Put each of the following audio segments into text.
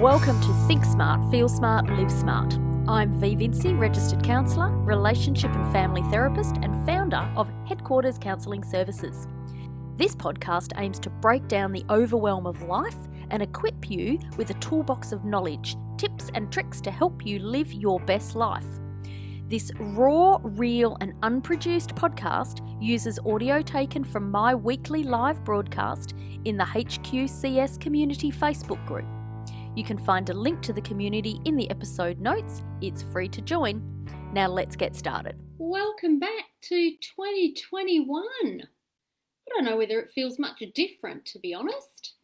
Welcome to Think Smart, Feel Smart, Live Smart. I'm V Vinci, registered counsellor, relationship and family therapist, and founder of Headquarters Counselling Services. This podcast aims to break down the overwhelm of life and equip you with a toolbox of knowledge, tips, and tricks to help you live your best life. This raw, real, and unproduced podcast uses audio taken from my weekly live broadcast in the HQCS Community Facebook group. You can find a link to the community in the episode notes. It's free to join. Now let's get started. Welcome back to 2021. I don't know whether it feels much different, to be honest,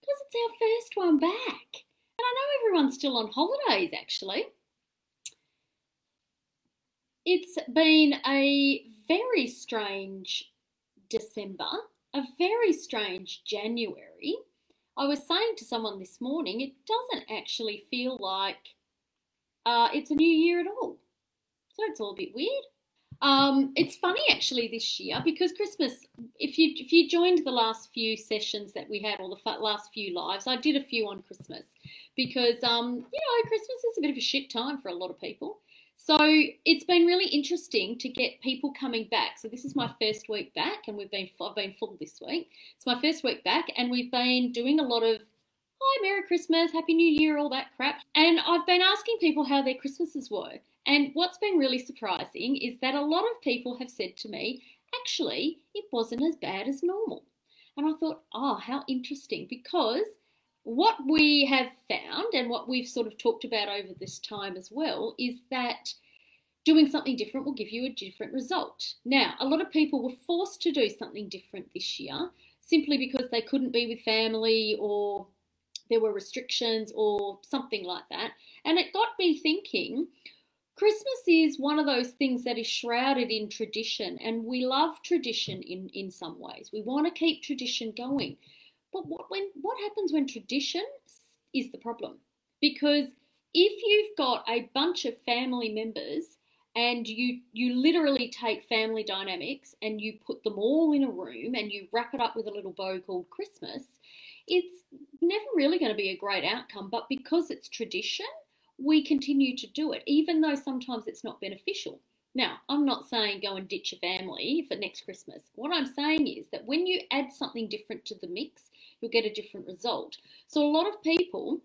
because it's our first one back. And I know everyone's still on holidays, actually. It's been a very strange December, a very strange January. I was saying to someone this morning, it doesn't actually feel like uh, it's a new year at all. So it's all a bit weird. Um, it's funny actually this year because Christmas. If you if you joined the last few sessions that we had, or the last few lives, I did a few on Christmas because um, you know Christmas is a bit of a shit time for a lot of people. So it's been really interesting to get people coming back. So this is my first week back, and we've been I've been full this week. It's my first week back, and we've been doing a lot of hi, Merry Christmas, Happy New Year, all that crap. And I've been asking people how their Christmases were. And what's been really surprising is that a lot of people have said to me, actually, it wasn't as bad as normal. And I thought, oh, how interesting, because what we have found and what we've sort of talked about over this time as well is that doing something different will give you a different result. Now, a lot of people were forced to do something different this year simply because they couldn't be with family or there were restrictions or something like that. And it got me thinking Christmas is one of those things that is shrouded in tradition, and we love tradition in, in some ways. We want to keep tradition going. But what when what happens when tradition is the problem? Because if you've got a bunch of family members and you you literally take family dynamics and you put them all in a room and you wrap it up with a little bow called Christmas, it's never really going to be a great outcome. But because it's tradition, we continue to do it, even though sometimes it's not beneficial. Now, I'm not saying go and ditch your family for next Christmas. What I'm saying is that when you add something different to the mix, you'll get a different result. So, a lot of people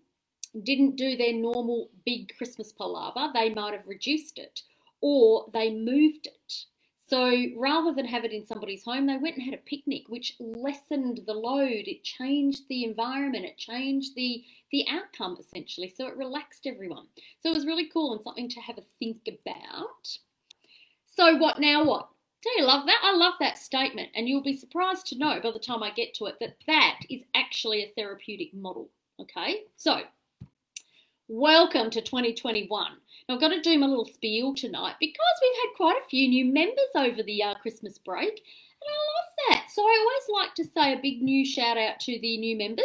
didn't do their normal big Christmas palaver, they might have reduced it or they moved it. So rather than have it in somebody's home, they went and had a picnic, which lessened the load. It changed the environment. It changed the the outcome essentially. So it relaxed everyone. So it was really cool and something to have a think about. So what now? What? Do you love that? I love that statement, and you'll be surprised to know by the time I get to it that that is actually a therapeutic model. Okay, so welcome to 2021. Now, I've got to do my little spiel tonight because we've had quite a few new members over the uh, Christmas break, and I love that. So I always like to say a big new shout out to the new members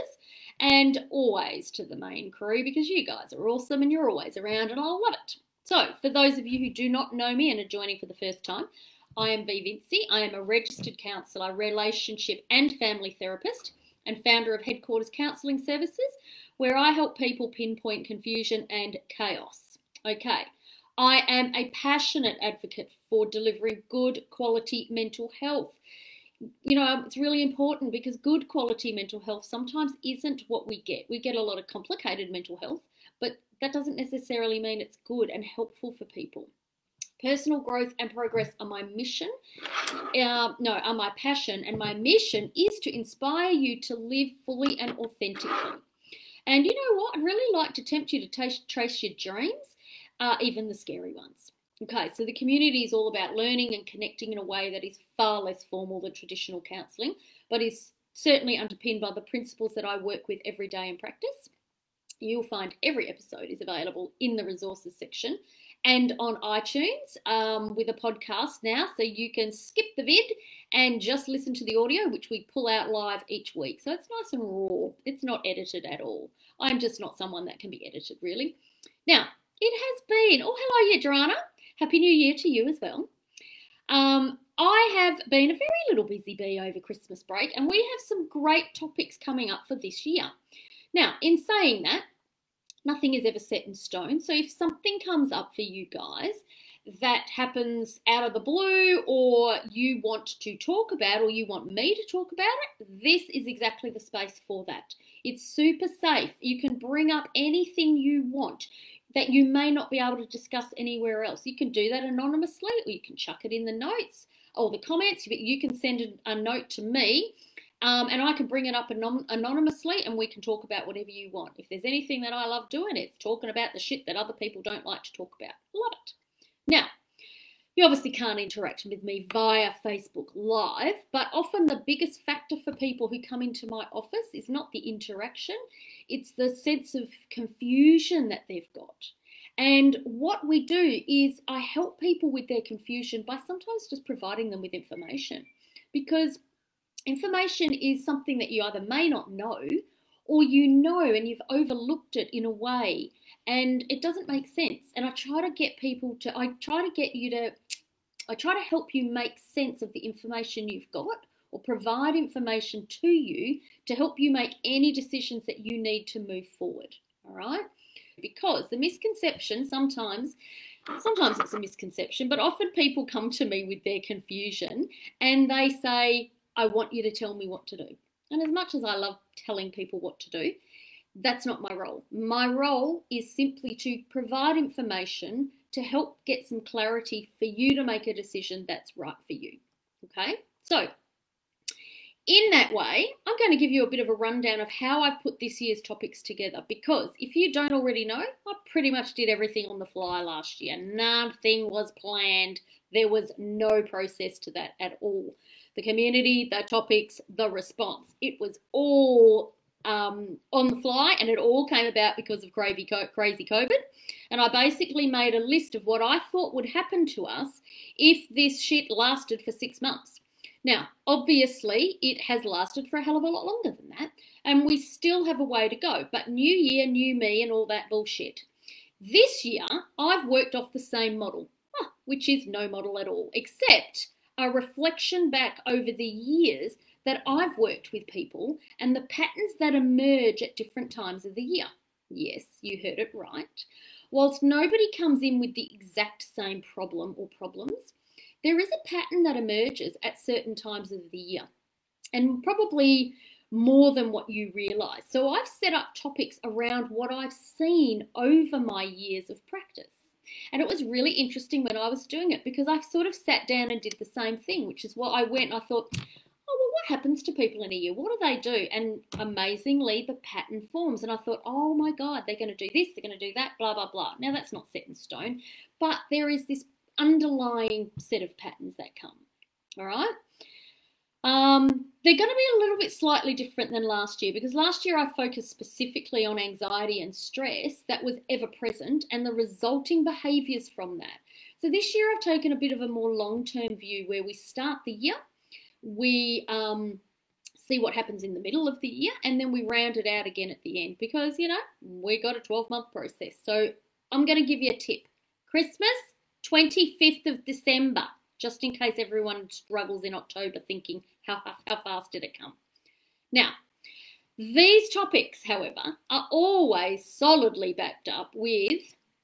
and always to the main crew because you guys are awesome and you're always around, and I love it. So, for those of you who do not know me and are joining for the first time, I am V Vinci. I am a registered counsellor, relationship and family therapist, and founder of Headquarters Counselling Services, where I help people pinpoint confusion and chaos. Okay, I am a passionate advocate for delivering good quality mental health. You know, it's really important because good quality mental health sometimes isn't what we get. We get a lot of complicated mental health, that doesn't necessarily mean it's good and helpful for people. Personal growth and progress are my mission. Uh, no, are my passion, and my mission is to inspire you to live fully and authentically. And you know what? I'd really like to tempt you to t- trace your dreams, uh, even the scary ones. Okay, so the community is all about learning and connecting in a way that is far less formal than traditional counselling, but is certainly underpinned by the principles that I work with every day in practice. You'll find every episode is available in the resources section and on iTunes um, with a podcast now. So you can skip the vid and just listen to the audio, which we pull out live each week. So it's nice and raw. It's not edited at all. I'm just not someone that can be edited, really. Now, it has been, oh, hello, Yadrana. Happy New Year to you as well. Um, I have been a very little busy bee over Christmas break, and we have some great topics coming up for this year. Now, in saying that, nothing is ever set in stone. So if something comes up for you guys that happens out of the blue or you want to talk about or you want me to talk about it, this is exactly the space for that. It's super safe. You can bring up anything you want that you may not be able to discuss anywhere else. You can do that anonymously or you can chuck it in the notes or the comments. but You can send a note to me um, and I can bring it up anon- anonymously and we can talk about whatever you want. If there's anything that I love doing, it's talking about the shit that other people don't like to talk about. Love it. Now, you obviously can't interact with me via Facebook Live, but often the biggest factor for people who come into my office is not the interaction, it's the sense of confusion that they've got. And what we do is I help people with their confusion by sometimes just providing them with information because information is something that you either may not know or you know and you've overlooked it in a way and it doesn't make sense. And i try to get people to i try to get you to i try to help you make sense of the information you've got or provide information to you to help you make any decisions that you need to move forward all right? Because the misconception sometimes sometimes it's a misconception but often people come to me with their confusion and they say i want you to tell me what to do and as much as i love telling people what to do that's not my role. My role is simply to provide information to help get some clarity for you to make a decision that's right for you. Okay, so in that way, I'm going to give you a bit of a rundown of how I've put this year's topics together because if you don't already know, I pretty much did everything on the fly last year. Nothing was planned, there was no process to that at all. The community, the topics, the response, it was all um, on the fly, and it all came about because of crazy, crazy COVID. And I basically made a list of what I thought would happen to us if this shit lasted for six months. Now, obviously, it has lasted for a hell of a lot longer than that, and we still have a way to go. But new year, new me, and all that bullshit. This year, I've worked off the same model, which is no model at all, except a reflection back over the years that I've worked with people and the patterns that emerge at different times of the year. Yes, you heard it right. Whilst nobody comes in with the exact same problem or problems, there is a pattern that emerges at certain times of the year and probably more than what you realize. So I've set up topics around what I've seen over my years of practice. And it was really interesting when I was doing it because I sort of sat down and did the same thing, which is what I went, I thought, oh, well, what happens to people in a year? What do they do? And amazingly, the pattern forms. And I thought, oh my God, they're going to do this, they're going to do that, blah, blah, blah. Now, that's not set in stone, but there is this underlying set of patterns that come. All right. Um, they're going to be a little bit slightly different than last year because last year I focused specifically on anxiety and stress that was ever present and the resulting behaviors from that. So this year I've taken a bit of a more long term view where we start the year we um, see what happens in the middle of the year, and then we round it out again at the end because, you know, we got a 12 month process. So I'm going to give you a tip Christmas, 25th of December, just in case everyone struggles in October thinking, how, how fast did it come? Now, these topics, however, are always solidly backed up with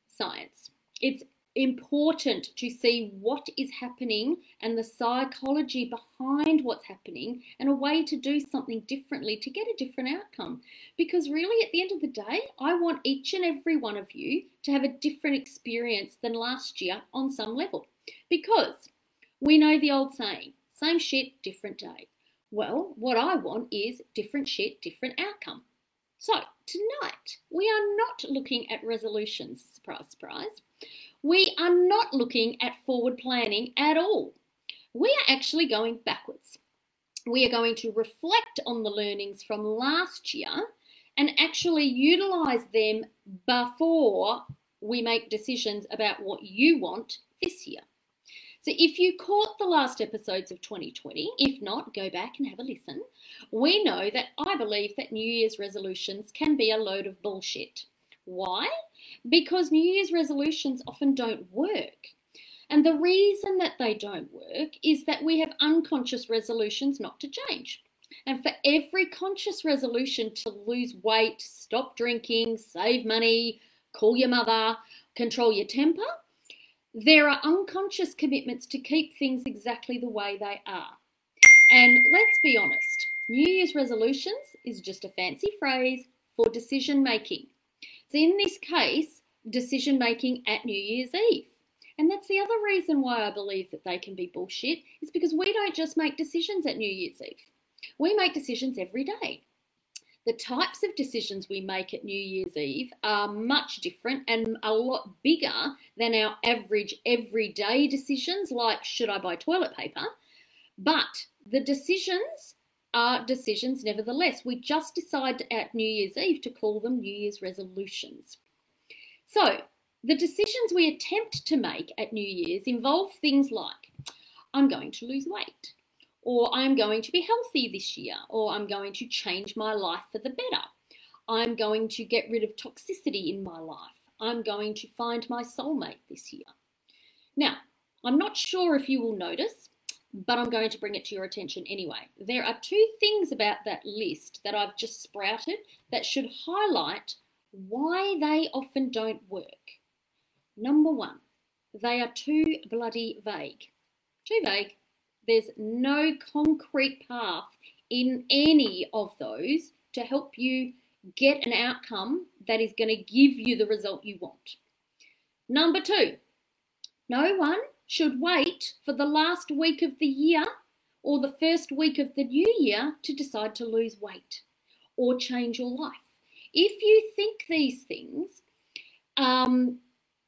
science. It's important to see what is happening and the psychology behind what's happening and a way to do something differently to get a different outcome. Because really, at the end of the day, I want each and every one of you to have a different experience than last year on some level. Because we know the old saying same shit, different day. Well, what I want is different shit, different outcome. So, tonight we are not looking at resolutions, surprise, surprise we are not looking at forward planning at all. We are actually going backwards. We are going to reflect on the learnings from last year and actually utilize them before we make decisions about what you want this year. So, if you caught the last episodes of 2020, if not, go back and have a listen. We know that I believe that New Year's resolutions can be a load of bullshit. Why? Because New Year's resolutions often don't work. And the reason that they don't work is that we have unconscious resolutions not to change. And for every conscious resolution to lose weight, stop drinking, save money, call your mother, control your temper, there are unconscious commitments to keep things exactly the way they are. And let's be honest, New Year's resolutions is just a fancy phrase for decision making. So, in this case, decision making at New Year's Eve. And that's the other reason why I believe that they can be bullshit, is because we don't just make decisions at New Year's Eve. We make decisions every day. The types of decisions we make at New Year's Eve are much different and a lot bigger than our average everyday decisions, like should I buy toilet paper? But the decisions are decisions nevertheless. We just decide at New Year's Eve to call them New Year's resolutions. So, the decisions we attempt to make at New Year's involve things like I'm going to lose weight, or I'm going to be healthy this year, or I'm going to change my life for the better. I'm going to get rid of toxicity in my life. I'm going to find my soulmate this year. Now, I'm not sure if you will notice, but I'm going to bring it to your attention anyway. There are two things about that list that I've just sprouted that should highlight why they often don't work. Number one, they are too bloody vague. Too vague. There's no concrete path in any of those to help you get an outcome that is going to give you the result you want. Number two, no one should wait for the last week of the year or the first week of the new year to decide to lose weight or change your life. If you think these things, um,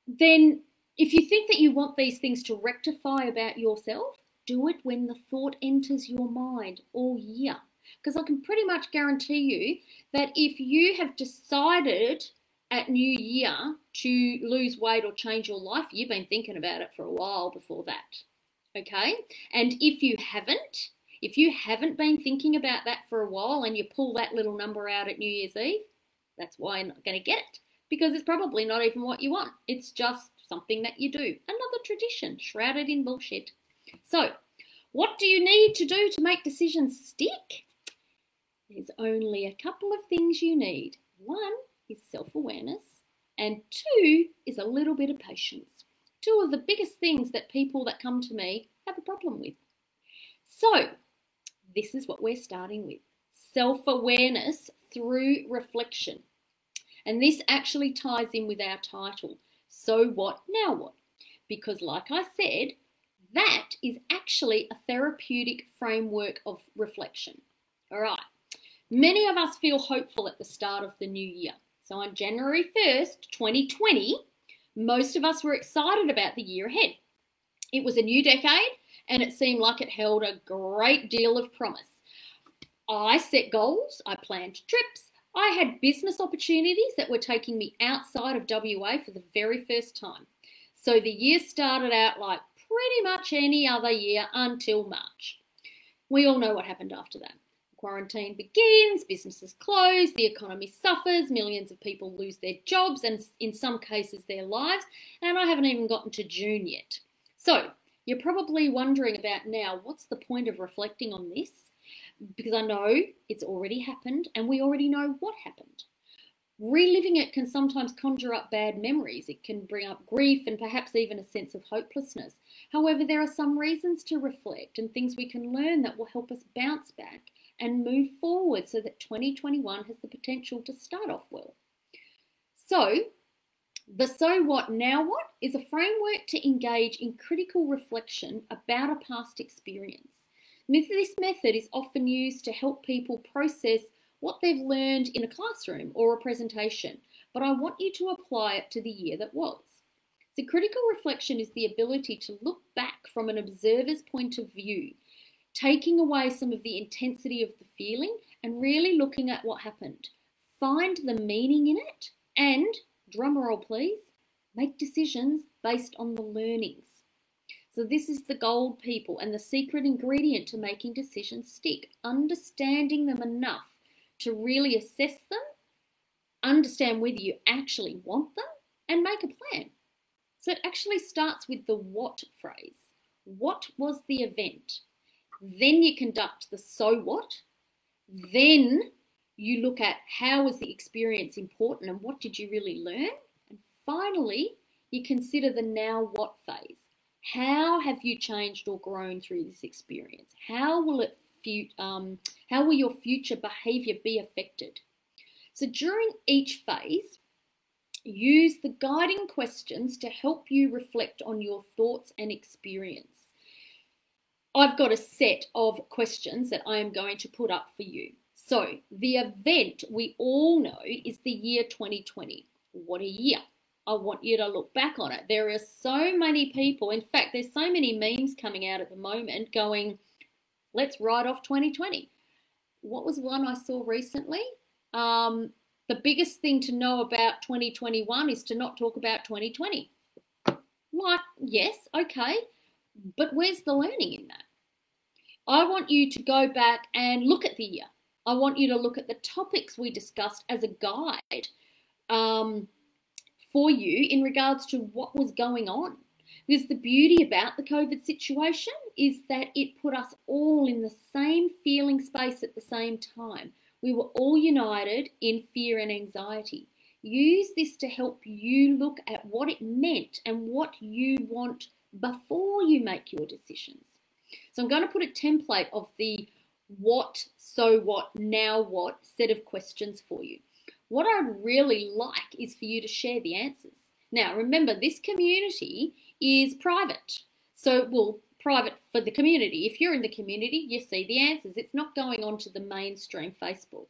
then if you think that you want these things to rectify about yourself, do it when the thought enters your mind all year. Because I can pretty much guarantee you that if you have decided at New Year to lose weight or change your life, you've been thinking about it for a while before that. Okay? And if you haven't, if you haven't been thinking about that for a while and you pull that little number out at New Year's Eve, that's why you're not going to get it because it's probably not even what you want. It's just something that you do. Another tradition shrouded in bullshit. So, what do you need to do to make decisions stick? There's only a couple of things you need. One is self awareness, and two is a little bit of patience. Two of the biggest things that people that come to me have a problem with. So, this is what we're starting with self awareness through reflection. And this actually ties in with our title So What, Now What? Because, like I said, that is actually a therapeutic framework of reflection. All right. Many of us feel hopeful at the start of the new year. So on January 1st, 2020, most of us were excited about the year ahead. It was a new decade and it seemed like it held a great deal of promise. I set goals, I planned trips, I had business opportunities that were taking me outside of WA for the very first time. So the year started out like pretty much any other year until March. We all know what happened after that. Quarantine begins, businesses close, the economy suffers, millions of people lose their jobs and, in some cases, their lives, and I haven't even gotten to June yet. So, you're probably wondering about now what's the point of reflecting on this? Because I know it's already happened and we already know what happened. Reliving it can sometimes conjure up bad memories. It can bring up grief and perhaps even a sense of hopelessness. However, there are some reasons to reflect and things we can learn that will help us bounce back and move forward so that 2021 has the potential to start off well. So, the So What Now What is a framework to engage in critical reflection about a past experience. This method is often used to help people process what they've learned in a classroom or a presentation, but I want you to apply it to the year that was. So, critical reflection is the ability to look back from an observer's point of view taking away some of the intensity of the feeling and really looking at what happened. Find the meaning in it and, drumroll please, make decisions based on the learnings. So, this is the gold, people, and the secret ingredient to making decisions stick. Understanding them enough to really assess them, understand whether you actually want them, and make a plan. So, it actually starts with the what phrase. What was the event? Then you conduct the so what, Then you look at how was the experience important and what did you really learn? And finally, you consider the now what phase. How have you changed or grown through this experience? How will it um, how will your future behavior be affected? So during each phase, use the guiding questions to help you reflect on your thoughts and experience. I've got a set of questions that I am going to put up for you. So, the event we all know is the year 2020. What a year! I want you to look back on it. There are so many people, in fact, there's so many memes coming out at the moment going, let's write off 2020. What was one I saw recently? Um, the biggest thing to know about 2021 is to not talk about 2020. Like, yes, okay, but where's the learning in that? I want you to go back and look at the year. I want you to look at the topics we discussed as a guide um, for you in regards to what was going on. Because the beauty about the COVID situation is that it put us all in the same feeling space at the same time. We were all united in fear and anxiety. Use this to help you look at what it meant and what you want before you make your decisions. So I'm going to put a template of the what, so what, now what set of questions for you. What I'd really like is for you to share the answers. Now, remember, this community is private. So, well, private for the community. If you're in the community, you see the answers. It's not going onto the mainstream Facebook.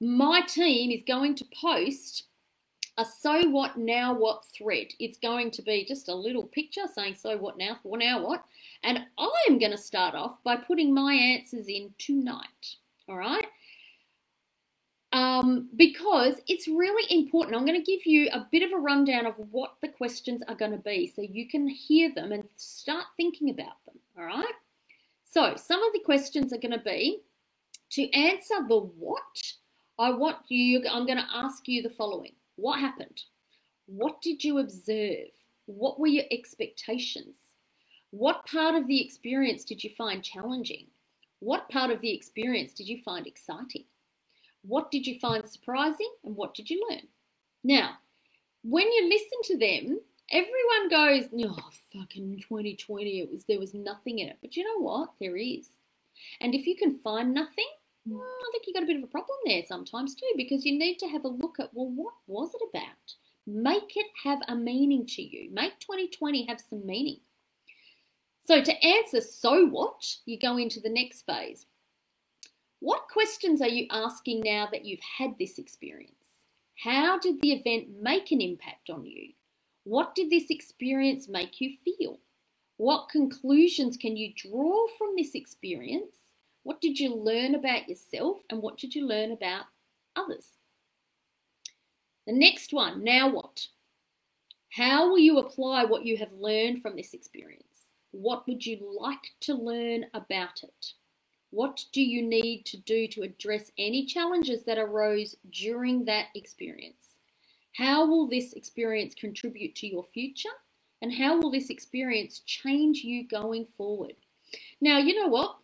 My team is going to post a so what now what thread. It's going to be just a little picture saying so what now for now what. And I am going to start off by putting my answers in tonight. All right um, because it's really important. I'm going to give you a bit of a rundown of what the questions are going to be so you can hear them and start thinking about them. All right. So, some of the questions are going to be to answer the what, I want you, I'm going to ask you the following What happened? What did you observe? What were your expectations? What part of the experience did you find challenging? What part of the experience did you find exciting? What did you find surprising and what did you learn? Now, when you listen to them, everyone goes, "Oh, fucking 2020, it was there was nothing in it." But you know what? There is. And if you can find nothing, well, I think you got a bit of a problem there sometimes too, because you need to have a look at, well, what was it about? Make it have a meaning to you. Make 2020 have some meaning. So to answer so what, you go into the next phase. What questions are you asking now that you've had this experience? How did the event make an impact on you? What did this experience make you feel? What conclusions can you draw from this experience? What did you learn about yourself and what did you learn about others? The next one, now what? How will you apply what you have learned from this experience? What would you like to learn about it? What do you need to do to address any challenges that arose during that experience? How will this experience contribute to your future? And how will this experience change you going forward? Now, you know what?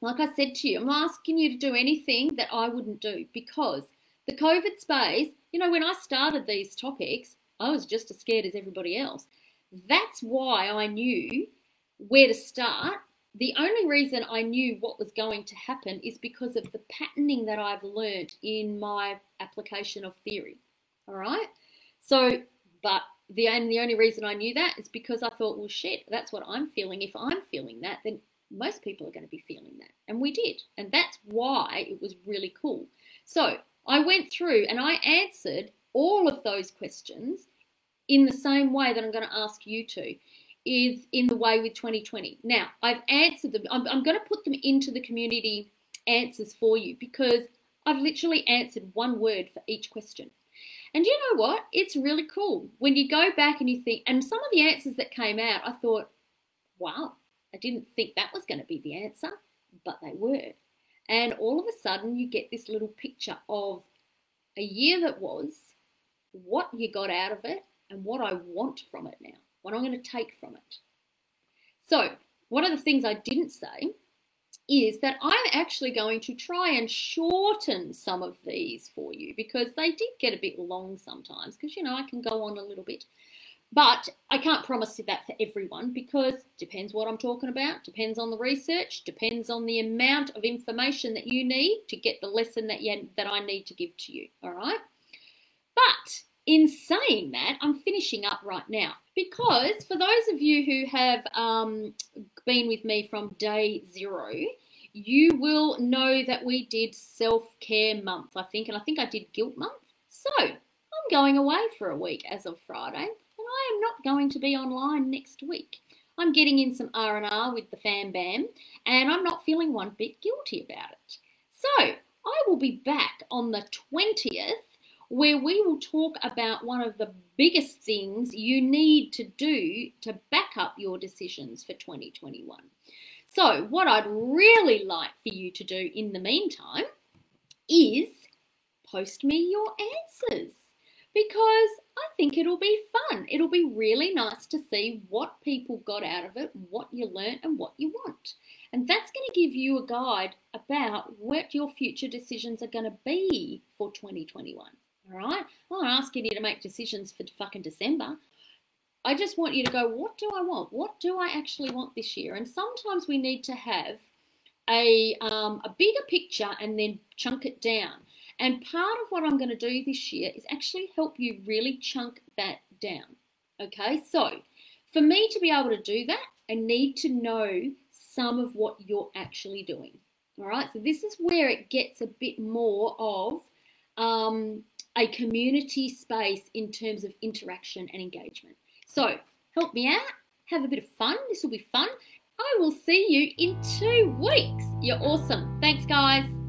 Like I said to you, I'm asking you to do anything that I wouldn't do because the COVID space, you know, when I started these topics, I was just as scared as everybody else. That's why I knew where to start the only reason I knew what was going to happen is because of the patterning that I've learned in my application of theory. All right. So, but the and the only reason I knew that is because I thought, well, shit, that's what I'm feeling. If I'm feeling that, then most people are going to be feeling that, and we did, and that's why it was really cool. So I went through and I answered all of those questions in the same way that I'm going to ask you to is in the way with 2020. Now, I've answered them. I'm, I'm going to put them into the community answers for you because I've literally answered one word for each question. And you know what? It's really cool. When you go back and you think, and some of the answers that came out, I thought, wow, I didn't think that was going to be the answer, but they were. And all of a sudden, you get this little picture of a year that was, what you got out of it, and what I want from it now what I'm going to take from it. So, one of the things I didn't say is that I'm actually going to try and shorten some of these for you because they did get a bit long sometimes because you know I can go on a little bit. But I can't promise you that for everyone because depends what I'm talking about, depends on the research, depends on the amount of information that you need to get the lesson that you, that I need to give to you. All right. But in saying that, I'm finishing up right now because for those of you who have um, been with me from day zero, you will know that we did self care month, I think, and I think I did guilt month. So I'm going away for a week as of Friday, and I am not going to be online next week. I'm getting in some R and R with the Fam Bam, and I'm not feeling one bit guilty about it. So I will be back on the 20th where we will talk about one of the biggest things you need to do to back up your decisions for 2021. So, what I'd really like for you to do in the meantime is post me your answers because I think it'll be fun. It'll be really nice to see what people got out of it, what you learnt, and what you want. And that's going to give you a guide about what your future decisions are going to be for 2021. All right? I'm not asking you to make decisions for fucking December. I just want you to go, what do I want? What do I actually want this year? And sometimes we need to have a, um, a bigger picture and then chunk it down. And part of what I'm going to do this year is actually help you really chunk that down. Okay, so for me to be able to do that, I need to know some of what you're actually doing. All right, so this is where it gets a bit more of um, a community space in terms of interaction and engagement. So help me out, have a bit of fun. This will be fun. I will see you in two weeks. You're awesome. Thanks, guys.